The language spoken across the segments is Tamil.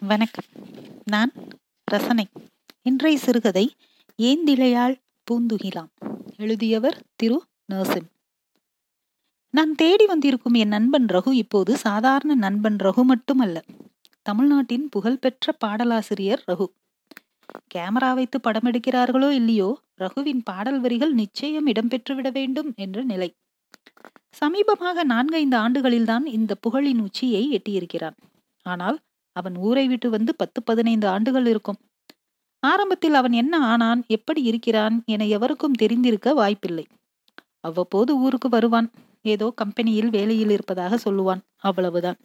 வணக்கம். நான் ரசனை. இன்றைய சிறுகதை ஏந்திழையாள் பூந்துகிலாம். எழுதியவர் திரு. நர்சிம். நான் தேடி வந்திருக்கும் என் நண்பன் ரகு இப்போது சாதாரண நண்பன் ரகு மட்டுமல்ல தமிழ்நாட்டின் புகழ்பெற்ற பாடலாசிரியர் ரகு. கேமரா வைத்து படம் எடுக்கிறார்களோ இல்லையோ ரகுவின் பாடல் வரிகள் நிச்சயம் இடம்பெற்றுவிட வேண்டும் என்ற நிலை. சமீபமாக நான்கைந்து ஆண்டுகளில்தான் இந்த புகழின் உச்சியை எட்டியிருக்கிறான். ஆனால் அவன் ஊரை விட்டு வந்து பத்து பதினைந்து ஆண்டுகள் இருக்கும். ஆரம்பத்தில் அவன் என்ன ஆனான் எப்படி இருக்கிறான் என எவருக்கும் தெரிந்திருக்க வாய்ப்பில்லை. அவ்வப்போது ஊருக்கு வருவான். ஏதோ கம்பெனியில் வேலையில் இருப்பதாக சொல்லுவான். அவ்வளவுதான்.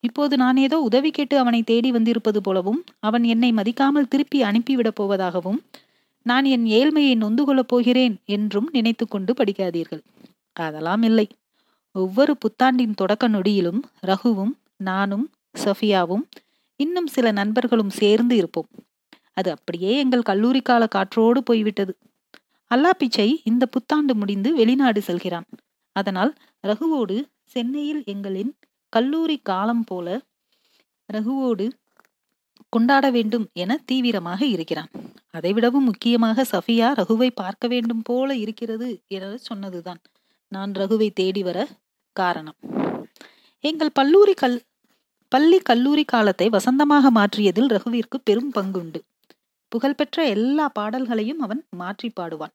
இப்போது நான் ஏதோ உதவி கேட்டு அவனை தேடி வந்திருப்பது போலவும் அவன் என்னை மதிக்காமல் திருப்பி அனுப்பிவிடப் போவதாகவும் நான் என் ஏழ்மையை நொந்து கொள்ளப் போகிறேன் என்றும் நினைத்து கொண்டு படிக்காதீர்கள். அதெல்லாம் இல்லை. ஒவ்வொரு புத்தாண்டின் தொடக்க நொடியிலும் ரகுவும் நானும் சஃபியாவும் இன்னும் சில நண்பர்களும் சேர்ந்து இருப்போம். அது அப்படியே எங்கள் கல்லூரி கால காற்றோடு போய்விட்டது. அல்லா பிச்சை இந்த புத்தாண்டு முடிந்து வெளிநாடு செல்கிறான். அதனால் ரகுவோடு சென்னையில் எங்களின் கல்லூரி காலம் போல ரகுவோடு கொண்டாட வேண்டும் என தீவிரமாக இருக்கிறான். அதைவிடவும் முக்கியமாக சஃபியா ரகுவை பார்க்க வேண்டும் போல இருக்கிறது என சொன்னதுதான். நான் ரகுவை தேடி வர காரணம். எங்கள் பல்லூரி கல் பள்ளி கல்லூரி காலத்தை வசந்தமாக மாற்றியதில் ரகுவிற்கு பெரும் பங்குண்டு. புகழ்பெற்ற எல்லா பாடல்களையும் அவன் மாற்றி பாடுவான்.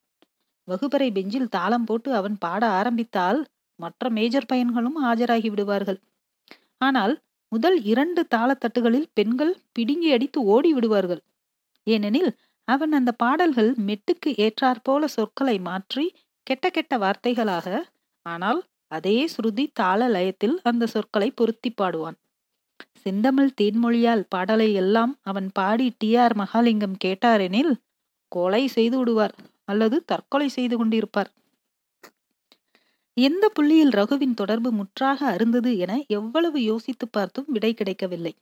வகுப்பறை பெஞ்சில் தாளம் போட்டு அவன் பாட ஆரம்பித்தால் மற்ற மேஜர் பையன்களும் ஆஜராகி விடுவார்கள். ஆனால் முதல் இரண்டு தாளத்தட்டுகளில் பெண்கள் பிடுங்கி அடித்து ஓடி விடுவார்கள். ஏனெனில் அவன் அந்த பாடல்கள் மெட்டுக்கு ஏற்றாற்போல சொற்களை மாற்றி கெட்ட கெட்ட வார்த்தைகளாக ஆனால் அதே ஸ்ருதி தாள லயத்தில் அந்த சொற்களை பொருத்தி பாடுவான். செந்தமிழ் தேன்மொழியால் பாடலை எல்லாம் அவன் பாடி டி ஆர் மகாலிங்கம் கேட்டாரெனில் கொலை செய்து விடுவார் அல்லது தற்கொலை செய்து கொண்டிருப்பார். எந்த புள்ளியில் ரகுவின் தொடர்பு முற்றாக அருந்தது என எவ்வளவு யோசித்து பார்த்தும் விடை கிடைக்கவில்லை.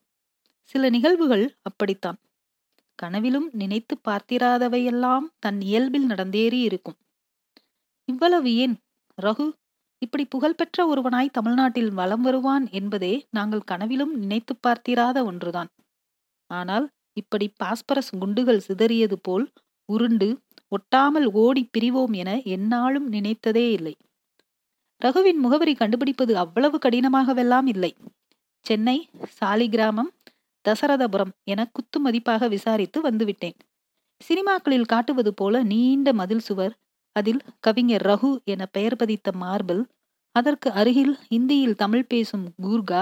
சில நிகழ்வுகள் அப்படித்தான். கனவிலும் நினைத்து பார்த்திராதவையெல்லாம் தன் இயல்பில் நடந்தேறி இருக்கும். இவ்வளவு ஏன்? ரகு இப்படி புகழ்பெற்ற ஒருவனாய் தமிழ்நாட்டில் வலம் வருவான் என்பதே நாங்கள் கனவிலும் நினைத்து பார்த்திராத ஒன்றுதான். ஆனால் இப்படி பாஸ்பரஸ் குண்டுகள் சிதறியது போல் உருண்டு ஒட்டாமல் ஓடி பிரிவோம் என எந்நாளும் நினைத்ததே இல்லை. ரகுவின் முகவரி கண்டுபிடிப்பது அவ்வளவு கடினமாகவெல்லாம் இல்லை. சென்னை சாலிகிராமம் தசரதபுரம் என குத்து மதிப்பாக விசாரித்து வந்துவிட்டேன். சினிமாக்களில் காட்டுவது போல நீண்ட மதில் சுவர் அதில் கவிஞர் ரகு என பெயர் பதித்த மார்பிள் அதற்கு அருகில் இந்தியில் தமிழ் பேசும் கூர்கா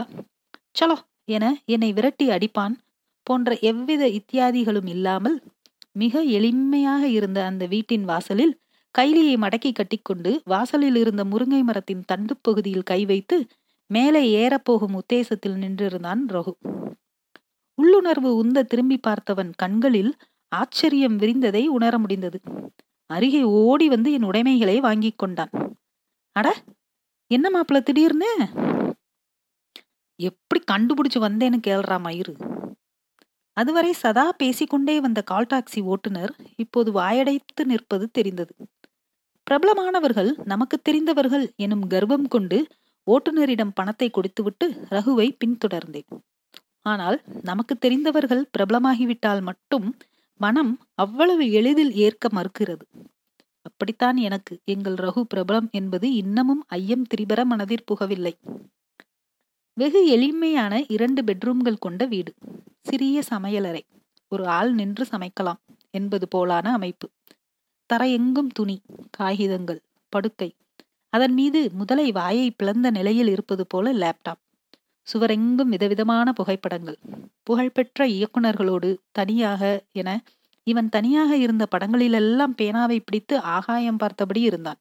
சலோ என என்னை விரட்டி அடிப்பான் போன்ற எவ்வித இத்தியாதிகளும் இல்லாமல் மிக எளிமையாக இருந்த அந்த வீட்டின் வாசலில் கைலியை மடக்கி கட்டிக்கொண்டு வாசலில் இருந்த முருங்கை மரத்தின் தண்டு பகுதியில் கை வைத்து மேலே ஏறப்போகும் உத்தேசத்தில் நின்றிருந்தான் ரகு. உள்ளுணர்வு உந்த திரும்பி பார்த்தவன் கண்களில் ஆச்சரியம் விரிந்ததை உணர முடிந்தது. அருகே ஓடி வந்து என் உடைமைகளை வாங்கி கொண்டான். அட என்ன மாப்பிள்ள திடீர்னு? எப்படி கண்டுபிடிச்சு வந்தேன்னு கேள்றா மயிறு. அதுவரை சதா பேசிக்கொண்டே வந்த கால் டாக்ஸி ஓட்டுநர் இப்போது வாயடைத்து நிற்பது தெரிந்தது. பிரபலமானவர்கள் நமக்கு தெரிந்தவர்கள் எனும் கர்வம் கொண்டு ஓட்டுநரிடம் பணத்தை கொடுத்துவிட்டு ரகுவை பின்தொடர்ந்தேன். ஆனால் நமக்கு தெரிந்தவர்கள் பிரபலமாகிவிட்டால் மட்டும் மனம் அவ்வளவு எளிதில் ஏற்க மறுக்கிறது. அப்படித்தான் எனக்கு எங்கள் ரகு பிரபலம் என்பது இன்னமும் ஐயம் திரிபர மனதிற் புகவில்லை. வெகு எளிமையான இரண்டு பெட்ரூம்கள் கொண்ட வீடு. சிறிய சமையலறை. ஒரு ஆள் நின்று சமைக்கலாம் என்பது போலான அமைப்பு. தரையெங்கும் துணி காகிதங்கள் படுக்கை. அதன் மீது முதலை வாயை பிளந்த நிலையில் இருப்பது போல லேப்டாப் சுவரெங்கும் விதவிதமான புகைப்படங்கள். புகழ்பெற்ற இயக்குநர்களோடு தனியாக என இவன் தனியாக இருந்த படங்களிலெல்லாம் பேனாவை பிடித்து ஆகாயம் பார்த்தபடி இருந்தான்.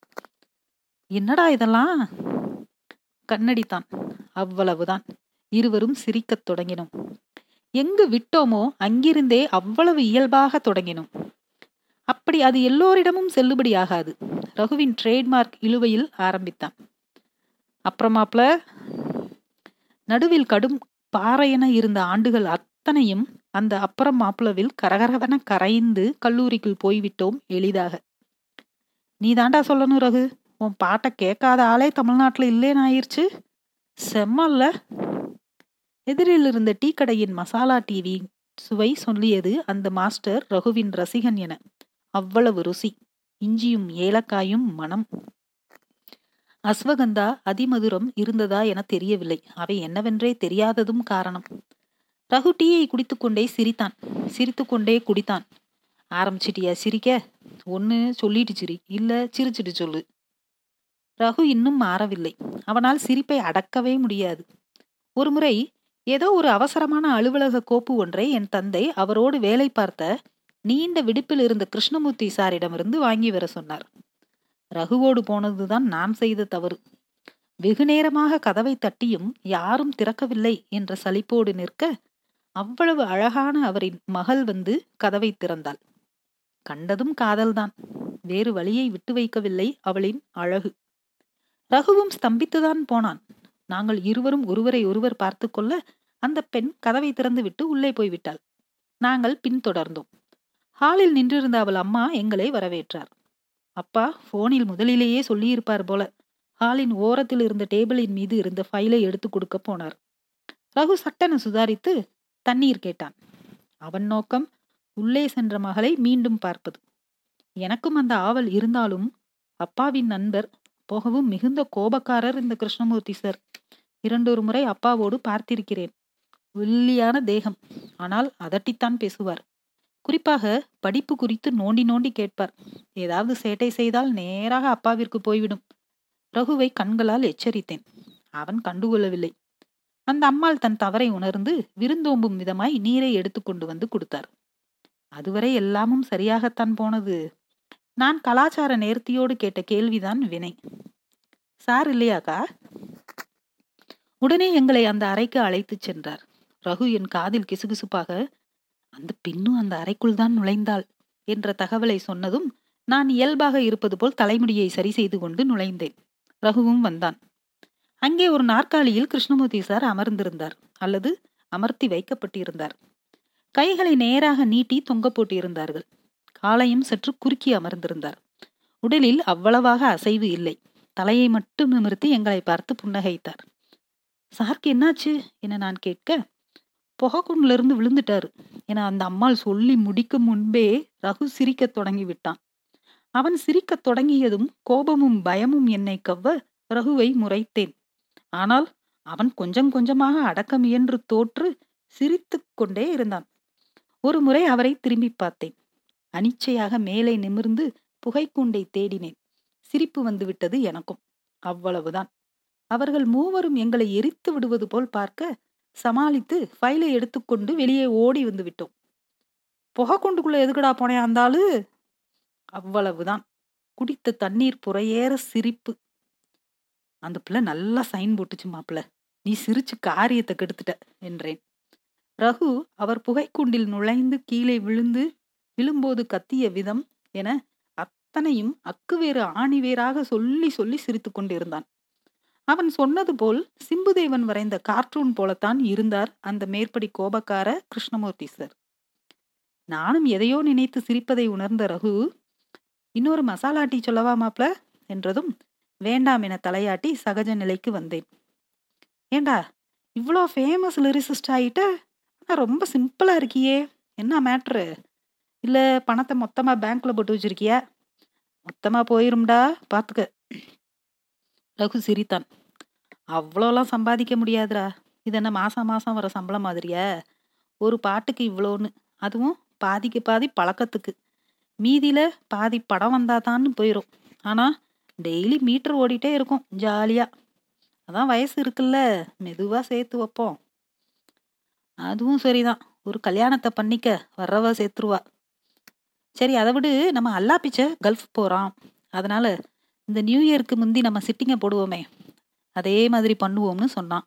என்னடா இதெல்லாம்? கண்ணடித்தான். அவ்வளவுதான். இருவரும் சிரிக்கத் தொடங்கினோம். எங்கு விட்டோமோ அங்கிருந்தே அவ்வளவு இயல்பாக தொடங்கினோம். அப்படி அது எல்லோரிடமும் செல்லுபடியாகாது ரகுவின் ட்ரேட்மார்க் இழுவையில் ஆரம்பித்தான். அப்புறமாப்ல நடுவில் கடும் பாறையென இருந்த ஆண்டுகள் அத்தனையும் அந்த அப்புறம் மாப்பிளவில் கரகரவென கரைந்து கல்லூரிக்குள் போய்விட்டோம் எளிதாக. நீ தாண்டா சொல்லணும் ரகு? உன் பாட்டை கேட்காத ஆளே தமிழ்நாட்டில் இல்லேன்னு ஆயிடுச்சு செம்மல்ல? எதிரில் இருந்த டீ கடையின் மசாலா டிவி சுவை சொல்லியது அந்த மாஸ்டர் ரகுவின் ரசிகன் என. அவ்வளவு ருசி. இஞ்சியும் ஏலக்காயும் மனம் அஸ்வகந்தா அதிமதுரம் இருந்ததா என தெரியவில்லை. அவை என்னவென்றே தெரியாததும் காரணம். ரகு டீயை குடித்துக்கொண்டே சிரித்தான். சிரித்துக்கொண்டே குடித்தான். ஆரம்பிச்சிட்டியா சிரிக்க? ஒன்னு சொல்லிட்டு சிரி. இல்ல சிரிச்சிட்டு சொல்லு. ரகு இன்னும் மாறவில்லை. அவனால் சிரிப்பை அடக்கவே முடியாது. ஒருமுறை ஏதோ ஒரு அவசரமான அலுவலக கோப்பு ஒன்றை என் தந்தை அவரோடு வேலை பார்த்த நீண்ட விடுப்பில் இருந்த கிருஷ்ணமூர்த்தி சாரிடமிருந்து வாங்கி வர சொன்னார். ரகுவோடு போனதுதான் நான் செய்த தவறு. வெகு நேரமாக கதவை தட்டியும் யாரும் திறக்கவில்லை என்ற சலிப்போடு நிற்க அவ்வளவு அழகான அவரின் மகள் வந்து கதவை திறந்தாள். கண்டதும் காதல்தான். வேறு வழியை விட்டு வைக்கவில்லை அவளின் அழகு. ரகுவும் ஸ்தம்பித்துதான் போனான். நாங்கள் இருவரும் ஒருவரை ஒருவர் பார்த்து கொள்ள அந்த பெண் கதவை திறந்து விட்டு உள்ளே போய்விட்டாள். நாங்கள் பின்தொடர்ந்தோம். ஹாலில் நின்றிருந்த அவள் அம்மா எங்களை வரவேற்றார். அப்பா போனில் முதலிலேயே சொல்லியிருப்பார் போல. ஹாலின் ஓரத்தில் இருந்த டேபிளின் மீது இருந்த ஃபைலை எடுத்து கொடுக்க போனார். ரகு சட்டன சுதாரித்து தண்ணீர் கேட்டான். அவன் நோக்கம் உள்ளே சென்ற மகளை மீண்டும் பார்ப்பது. எனக்கும் அந்த ஆவல் இருந்தாலும் அப்பாவின் நண்பர் போகவும் மிகுந்த கோபக்காரர் இந்த கிருஷ்ணமூர்த்தி சார் இரண்டொரு முறை அப்பாவோடு பார்த்திருக்கிறேன். ஒல்லியான தேகம். ஆனால் அதட்டித்தான் பேசுவார். குறிப்பாக படிப்பு குறித்து நோண்டி நோண்டி கேட்பார். ஏதாவது சேட்டை செய்தால் நேராக அப்பாவிற்கு போய்விடும். ரகுவை கண்களால் எச்சரித்தேன். அவன் கண்டுகொள்ளவில்லை அந்த அம்மாள் தன் தவறை உணர்ந்து விருந்தோம்பும் விதமாய் நீரை எடுத்து கொண்டு வந்து கொடுத்தார். அதுவரை எல்லாமும் சரியாகத்தான் போனது. நான் கலாச்சார நேர்த்தியோடு கேட்ட கேள்விதான் வினை. சார் இல்லையாக்கா? உடனே எங்களை அந்த அறைக்கு அழைத்துச் சென்றார். ரகு என் காதில் கிசுகிசுப்பாக அந்த பெண்ணும் அந்த அறைக்குள் தான் நுழைந்தாள் என்ற தகவலை சொன்னதும் நான் இயல்பாக இருப்பது போல் தலைமுடியை சரி செய்து கொண்டு நுழைந்தேன். ரகுவும் வந்தான். அங்கே ஒரு நாற்காலியில் கிருஷ்ணமூர்த்தி சார் அமர்ந்திருந்தார். அல்லது அமர்த்தி வைக்கப்பட்டிருந்தார். கைகளை நேராக நீட்டி தொங்க போட்டிருந்தார்கள். காலையும் சற்று குறுக்கி அமர்ந்திருந்தார். உடலில் அவ்வளவாக அசைவு இல்லை. தலையை மட்டும் நிமிர்த்தி எங்களை பார்த்து புன்னகைத்தார். சார்க்கு என்னாச்சு? என நான் கேட்க புகைக்குண்டிலிருந்து விழுந்துட்டாரு. என அந்த அம்மாள் சொல்லி முடிக்கும் முன்பே ரகு சிரிக்கத் தொடங்கி விட்டான் அவன் சிரிக்கத் தொடங்கியதும் கோபமும் பயமும் என்னை கவ்வ ரகுவை முறைத்தேன். ஆனால் அவன் கொஞ்சம் கொஞ்சமாக அடக்கம் என்று தோற்று சிரித்து கொண்டே இருந்தான். ஒரு முறை அவரை திரும்பி பார்த்தேன். அனிச்சையாக மேலே நிமிர்ந்து புகைக்குண்டை தேடினேன். சிரிப்பு வந்துவிட்டது எனக்கும். அவ்வளவுதான். அவர்கள் மூவரும் எங்களை எரித்து விடுவது போல் பார்க்க சமாளித்து ஃபைலை எடுத்துக்கொண்டு வெளியே ஓடி வந்து விட்டோம். புகை கொண்டுக்குள்ள எதுக்குடா போனேன் அந்த ஆளு அவ்வளவுதான். குடித்த தண்ணீர் புறையேற சிரிப்பு. அந்த பிள்ளை நல்லா சைன் போட்டுச்சு மாப்பிள்ள. நீ சிரிச்சு காரியத்தை கெடுத்துட்ட என்றேன். ரகு அவர் புகைக்குண்டில் நுழைந்து கீழே விழுந்து விழும்போது கத்திய விதம் என அத்தனையும் அக்குவேறு ஆணிவேராக சொல்லி சொல்லி சிரித்து கொண்டிருந்தான் அவன் சொன்னது போல் சிம்புதேவன் வரைந்த கார்ட்டூன் போலத்தான் இருந்தார் அந்த மேற்படி கோபக்கார கிருஷ்ணமூர்த்தி சார் நானும் எதையோ நினைத்து சிரிப்பதை உணர்ந்த ரகு இன்னொரு மசாலா டீ சொல்லவா மாப்ள? என்றதும் வேண்டாம் என தலையாட்டி சகஜ நிலைக்கு வந்தேன். ஏண்டா இவ்வளோ ஃபேமஸ் லிரிசிஸ்ட் ஆகிட்ட ஆனால் ரொம்ப சிம்பிளாக இருக்கியே. என்ன மேட்ரு இல்லை பணத்தை மொத்தமாக பேங்க்கில் போட்டு வச்சிருக்கியா? மொத்தமாக போயிரும்டா பார்த்துக்க ரகு சிரித்தான். அவ்வளோலாம் சம்பாதிக்க முடியாதுடா. இது என்ன மாசம் மாசம் வர சம்பளம் மாதிரியா? ஒரு பாட்டுக்கு இவ்வளோன்னு. அதுவும் பாதிக்கு பாதி பழக்கத்துக்கு. மீதியில் பாதி படம் வந்தாதான்னு போயிடும் ஆனால் டெய்லி மீட்டர் ஓடிட்டே இருக்கும் ஜாலியாக அதான் வயசு இருக்குல்ல. மெதுவாக சேர்த்து வைப்போம். அதுவும் சரிதான். ஒரு கல்யாணத்தை பண்ணிக்க வர்றவ சேர்த்துருவா. சரி அதை விடு. நம்ம அல்லா பிச்சை கல்ஃப் போகிறான் அதனால இந்த நியூ இயருக்கு முந்தி நம்ம சிட்டிங்கை போடுவோமே அதே மாதிரி பண்ணுவோம்னு சொன்னான்.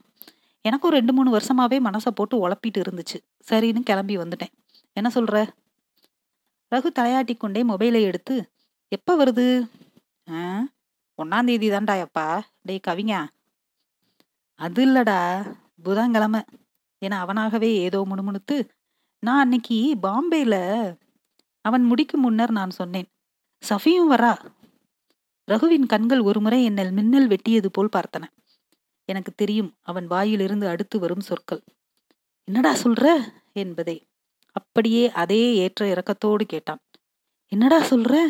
எனக்கும் ரெண்டு மூணு வருஷமாவே மனசை போட்டு உழப்பிட்டு இருந்துச்சு. சரின்னு கிளம்பி வந்துட்டேன். என்ன சொல்ற? ரகு தலையாட்டி கொண்டே மொபைலை எடுத்து எப்போ வருது? ஆ ஒன்னாம் தேதி தான்டா எப்பா டேய் கவிங்க அது இல்லடா. புதன்கிழமை. என அவனாகவே ஏதோ முணுமுணுத்து நான் அன்னைக்கு பாம்பேல அவன் முடிக்கும் முன்னர் நான் சொன்னேன். சஃபியும் வரா. ரகுவின் கண்கள் ஒருமுறை என்னை மின்னல் வெட்டியது போல் பார்த்தன. எனக்கு தெரியும் அவன் வாயிலிருந்து அடுத்து வரும் சொற்கள். என்னடா சொல்ற? என்பதை. அப்படியே அதே ஏற்ற இறக்கத்தோடு கேட்டான். என்னடா சொல்ற?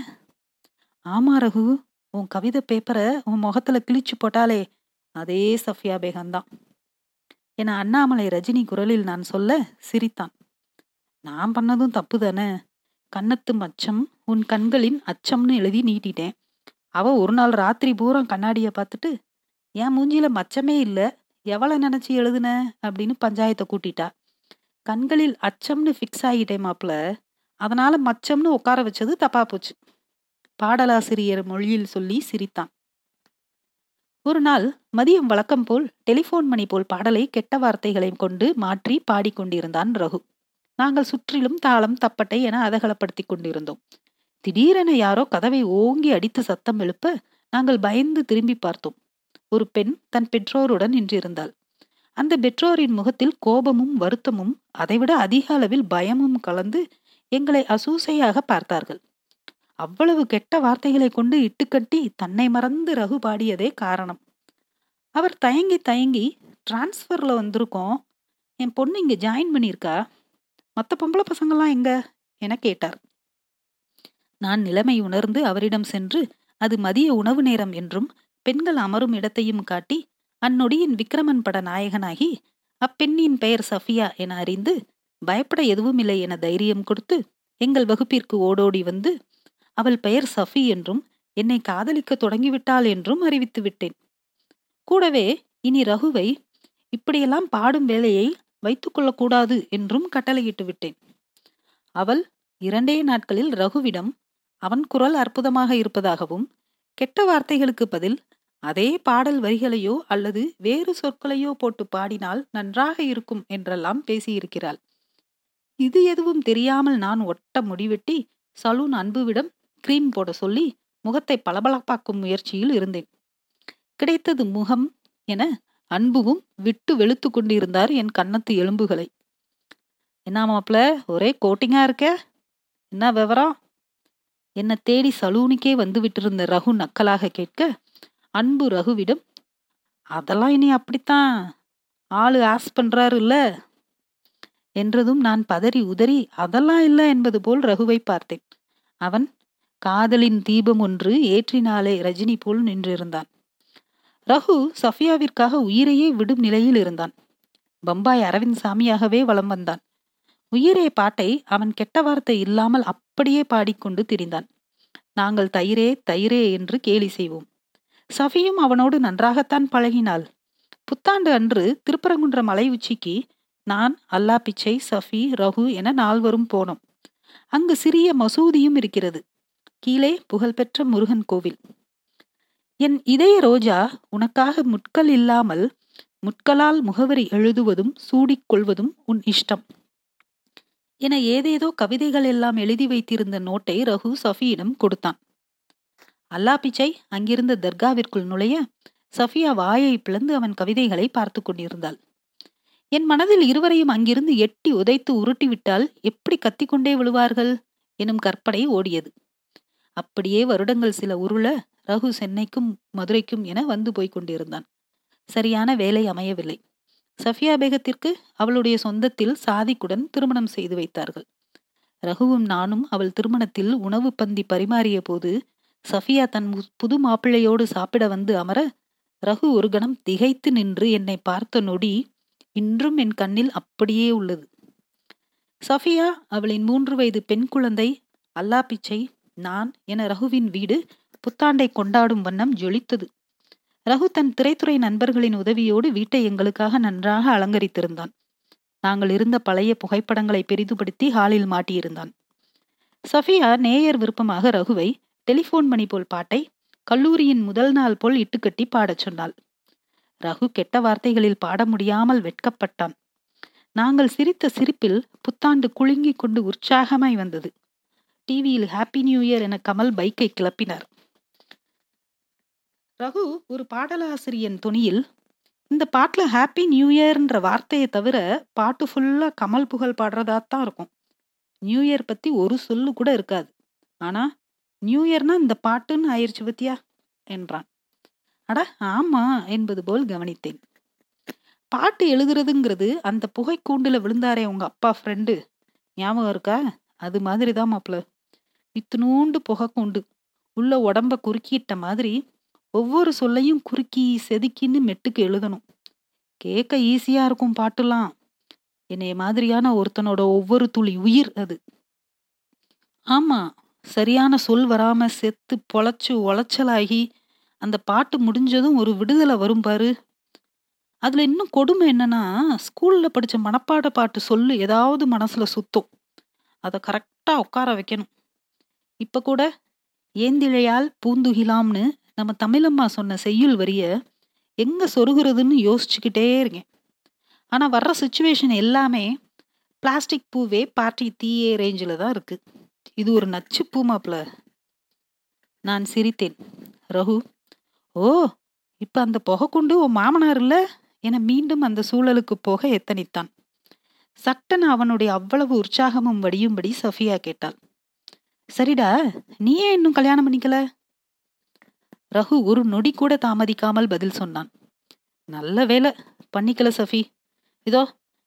ஆமா ரகு. உன் கவிதை பேப்பரை உன் முகத்துல கிழிச்சு போட்டாலே அதே சஃபியா பேகம்தான். என அண்ணாமலை ரஜினி குரலில் நான் சொல்ல சிரித்தான். நான் பண்ணதும் தப்பு தானே கண்ணத்து மச்சம் உன் கண்களின் அச்சம்னு எழுதி நீட்டிட்டேன். அவ ஒரு நாள் ராத்திரி பூரம் கண்ணாடிய பார்த்துட்டு என் மூஞ்சியில மச்சமே இல்ல எவளை நினைச்சு எழுதுன? அப்படின்னு பஞ்சாயத்தை கூட்டிட்டா. கண்களில் அச்சம்னு ஃபிக்ஸ் ஆகிட்டேன் மாப்பிள அதனால மச்சம்னு உட்கார வச்சது தப்பா போச்சு. பாடலாசிரியர் மொழியில் சொல்லி சிரித்தான். ஒரு நாள் மதியம் வழக்கம் போல் டெலிபோன் மணி போல் பாடலை கெட்ட வார்த்தைகளை கொண்டு மாற்றி பாடிக்கொண்டிருந்தான் ரகு. நாங்கள் சுற்றிலும் தாளம் தப்பட்டை என அதகலப்படுத்தி கொண்டிருந்தோம். திடீரென யாரோ கதவை ஓங்கி அடித்து சத்தம் எழுப்ப நாங்கள் பயந்து திரும்பி பார்த்தோம். ஒரு பெண் தன் பெற்றோருடன் நின்றிருந்தாள். அந்த பெற்றோரின் முகத்தில் கோபமும் வருத்தமும் அதைவிட அதிக அளவில் பயமும் கலந்து எங்களை அசூசையாக பார்த்தார்கள். அவ்வளவு கெட்ட வார்த்தைகளை கொண்டு இட்டுக்கட்டி தன்னை மறந்து ரகு பாடியதே காரணம். அவர் தயங்கி தயங்கி டிரான்ஸ்ஃபரில் வந்திருக்கோம். என் பொண்ணு இங்கே ஜாயின் பண்ணியிருக்கா? மற்ற பொம்பளை பசங்கள்லாம் எங்க? என கேட்டார். நான் நிலைமை உணர்ந்து அவரிடம் சென்று அது மதிய உணவு நேரம் என்றும் பெண்கள் அமரும் இடத்தையும் காட்டி அந்நொடியின் விக்ரமன் பட நாயகனாகி அப்பெண்ணின் பெயர் சஃபியா என அறிந்து பயப்பட எதுவுமில்லை என தைரியம் கொடுத்து எங்கள் வகுப்பிற்கு ஓடோடி வந்து அவள் பெயர் சஃபி என்றும் என்னை காதலிக்க தொடங்கிவிட்டாள் என்றும் அறிவித்து விட்டேன். கூடவே இனி ரகுவை இப்படியெல்லாம் பாடும் வேலையை வைத்துக்கொள்ளக்கூடாது என்றும் கட்டளையிட்டு விட்டேன். அவள் இரண்டே நாட்களில் ரகுவிடம் அவன் குரல் அற்புதமாக இருப்பதாகவும் கெட்ட வார்த்தைகளுக்கு பதில் அதே பாடல் வரிகளையோ அல்லது வேறு சொற்களையோ போட்டு பாடினால் நன்றாக இருக்கும் என்றெல்லாம் பேசியிருக்கிறாள். இது எதுவும் தெரியாமல் நான் ஒட்ட முடிவெட்டி சலூன் அன்புவிடம் கிரீம் போட சொல்லி முகத்தை பளபளப்பாக்கும் முயற்சியில் இருந்தேன். கிடைத்தது முகம் என அன்புவும் விட்டு வெளுத்து கொண்டிருந்தார் என் கன்னத்து எலும்புகளை. என்ன மாப்பிள ஒரே கோட்டிங்கா இருக்க? என்ன விவரம்? என்னை தேடி சலூனுக்கே வந்து விட்டிருந்த ரகு நக்கலாக கேட்க அன்பு ரகுவிடம் அதெல்லாம் இனி அப்படித்தான். ஆளு ஆஸ் பண்றாரு இல்ல என்றதும் நான் பதறி உதறி அதெல்லாம் இல்ல என்பது போல் ரகுவை பார்த்தேன். அவன் காதலின் தீபம் ஒன்று ஏற்றினாலே ரஜினி போல் நின்றிருந்தான். ரகு சஃபியாவிற்காக உயிரையே விடும் நிலையில் இருந்தான். பம்பாய் அரவிந்த் சாமியாகவே வலம் வந்தான். உயிரே பாட்டை அவன் கெட்ட வார்த்தை இல்லாமல் அப்படியே பாடிக்கொண்டு திரிந்தான். நாங்கள் தயிரே தயிரே என்று கேலி செய்வோம். சஃபியும் அவனோடு நன்றாகத்தான் பழகினாள். புத்தாண்டு அன்று திருப்பரங்குன்ற மலை உச்சிக்கு நான் அல்லா பிச்சை சஃபி ரகு என நால்வரும் போனோம். அங்கு சிறிய மசூதியும் இருக்கிறது. கீழே புகழ்பெற்ற முருகன் கோவில். என் இதய ரோஜா உனக்காக முட்கள் இல்லாமல் முட்களால் முகவரி எழுதுவதும் சூடிக்கொள்வதும் உன் இஷ்டம். என ஏதேதோ கவிதைகள் எல்லாம் எழுதி வைத்திருந்த நோட்டை ரகு சஃபியிடம் கொடுத்தான். அல்லா பிச்சை அங்கிருந்த தர்காவிற்குள் நுழைய சஃபியா வாயை பிளந்து அவன் கவிதைகளை பார்த்து கொண்டிருந்தாள். என் மனதில் இருவரையும் அங்கிருந்து எட்டி உதைத்து உருட்டிவிட்டால் எப்படி கத்திக்கொண்டே விழுவார்கள்? எனும் கற்பனை ஓடியது. அப்படியே வருடங்கள் சில உருள ரகு சென்னைக்கும் மதுரைக்கும் என வந்து போய்க் கொண்டிருந்தான். சரியான வேலை அமையவில்லை. சஃபியா பேகத்திற்கு அவளுடைய சொந்தத்தில் சாதிக்குடன் திருமணம் செய்து வைத்தார்கள். ரகுவும் நானும் அவள் திருமணத்தில் உணவு பந்தி பரிமாறிய போது சஃபியா தன் புது மாப்பிள்ளையோடு சாப்பிட வந்து அமர ரகு ஒரு கணம் திகைத்து நின்று என்னை பார்த்த நொடி இன்றும் என் கண்ணில் அப்படியே உள்ளது. சஃபியா அவளின் மூன்று வயது பெண் குழந்தை அல்லா பிச்சை நான் என ரகுவின் வீடு புத்தாண்டை கொண்டாடும் வண்ணம் ஜொலித்தது. ரகு தன் திரைத்துறை நண்பர்களின் உதவியோடு வீட்டை எங்களுக்காக நன்றாக அலங்கரித்திருந்தான். நாங்கள் இருந்த பழைய புகைப்படங்களை பெரிதுபடுத்தி ஹாலில் மாட்டியிருந்தான். சஃபியா நேயர் விருப்பமாக ரகுவை டெலிபோன் மணி போல் பாட்டை கல்லூரியின் முதல் நாள் போல் இட்டுக்கட்டி பாடச் சொன்னாள். ரகு கெட்ட வார்த்தைகளில் பாட முடியாமல் வெட்கப்பட்டான். நாங்கள் சிரித்த சிரிப்பில் புத்தாண்டு குலுங்கிக் கொண்டு உற்சாகமாய் வந்தது. டிவியில் ஹாப்பி நியூ இயர் என கமல் பைக்கை கிளப்பினார். ரகு ஒரு பாடலாசிரியன் துணியில் இந்த பாட்டில் ஹாப்பி நியூ இயர்ன்ற வார்த்தையை தவிர பாட்டு ஃபுல்லாக கமல் புகழ் பாடுறதாத்தான் இருக்கும். நியூ இயர் பற்றி ஒரு சொல்லு கூட இருக்காது. ஆனால் நியூ இயர்னா இந்த பாட்டுன்னு ஆயிடுச்சு பத்தியா? என்றான். அட ஆமா என்பது போல் கவனித்தேன். பாட்டு எழுதுறதுங்கிறது அந்த புகை விழுந்தாரே உங்க அப்பா ஃப்ரெண்டு ஞாபகம் இருக்கா? அது மாதிரி தான் மாப்பிள்ள இத்தினூண்டு புகை கூண்டு உள்ள உடம்ப குறுக்கிட்ட மாதிரி ஒவ்வொரு சொல்லையும் குறுக்கி செதுக்கின்னு மெட்டுக்கு எழுதணும். கேட்க ஈஸியா இருக்கும் பாட்டுலாம். என்னைய மாதிரியான ஒருத்தனோட ஒவ்வொரு துளி உயிர் அது. ஆமா சரியான சொல் வராம செத்து பொழைச்சு உளைச்சலாகி அந்த பாட்டு முடிஞ்சதும் ஒரு விடுதலை வரும் பாரு. அதுல இன்னும் கொடுமை என்னன்னா ஸ்கூல்ல படிச்ச மனப்பாட பாட்டு சொல்லு ஏதாவது மனசுல சுத்தும். அதை கரெக்டா உட்கார வைக்கணும். இப்ப கூட ஏந்திழையால் பூந்துகிலாம்னு நம்ம தமிழம்மா சொன்ன செய்யுள் வரிய எங்க சொருகிறதுன்னு யோசிச்சுக்கிட்டே இருக்கேன். ஆனா வர்ற சுச்சுவேஷன் எல்லாமே பிளாஸ்டிக் பூவே பார்ட்டி தீயே ரேஞ்சில் தான் இருக்கு. இது ஒரு நச்சு பூ மாப்பிள நான் சிரித்தேன். ரகு ஓ இப்போ அந்த புகை கொண்டு உன் மாமனார் இல்லை? என மீண்டும் அந்த சூழலுக்கு போக எத்தனித்தான். சட்டன் அவனுடைய அவ்வளவு உற்சாகமும் வடியும்படி சஃபியா கேட்டாள். சரிடா நீ ஏன் இன்னும் கல்யாணம் பண்ணிக்கல? ரகு ஒரு நொடி கூட தாமதிக்காமல் பதில் சொன்னான். நல்ல வேலை பண்ணிக்கல சஃபி. இதோ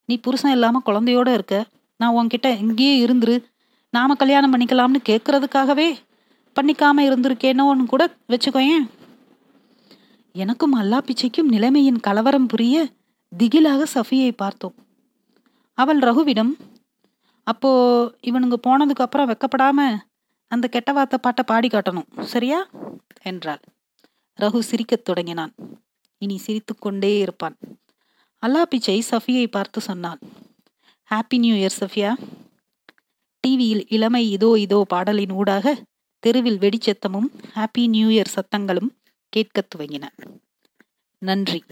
நீ புருஷன் இல்லாம குழந்தையோட இருக்க. நான் உன்கிட்ட இங்கேயே இருந்துரு. நாம கல்யாணம் பண்ணிக்கலாம்னு கேட்கறதுக்காகவே பண்ணிக்காம இருந்திருக்கேனோன்னு கூட வச்சுக்கோயேன் எனக்கும் அல்லா பிச்சைக்கும் நிலைமையின் கலவரம் புரிய திகிலாக சஃபியை பார்த்தோம். அவள் ரகுவிடம் அப்போ இவனுங்க போனதுக்கு அப்புறம் வெக்கப்படாம அந்த கெட்ட வார்த்தை பாட்டை பாடி காட்டணும். சரியா? என்றாள். ரகு சிரிக்கத் தொடங்கினான். இனி சிரித்துக்கொண்டே இருப்பான். அல்லா பிச்சை சஃபியை பார்த்து சொன்னான். Happy new year Safiya. டிவியில் இளமை இதோ இதோ பாடலின் ஊடாக தெருவில் வெடிச்சத்தமும் ஹாப்பி நியூ இயர் சத்தங்களும் கேட்கத் துவங்கின. நன்றி.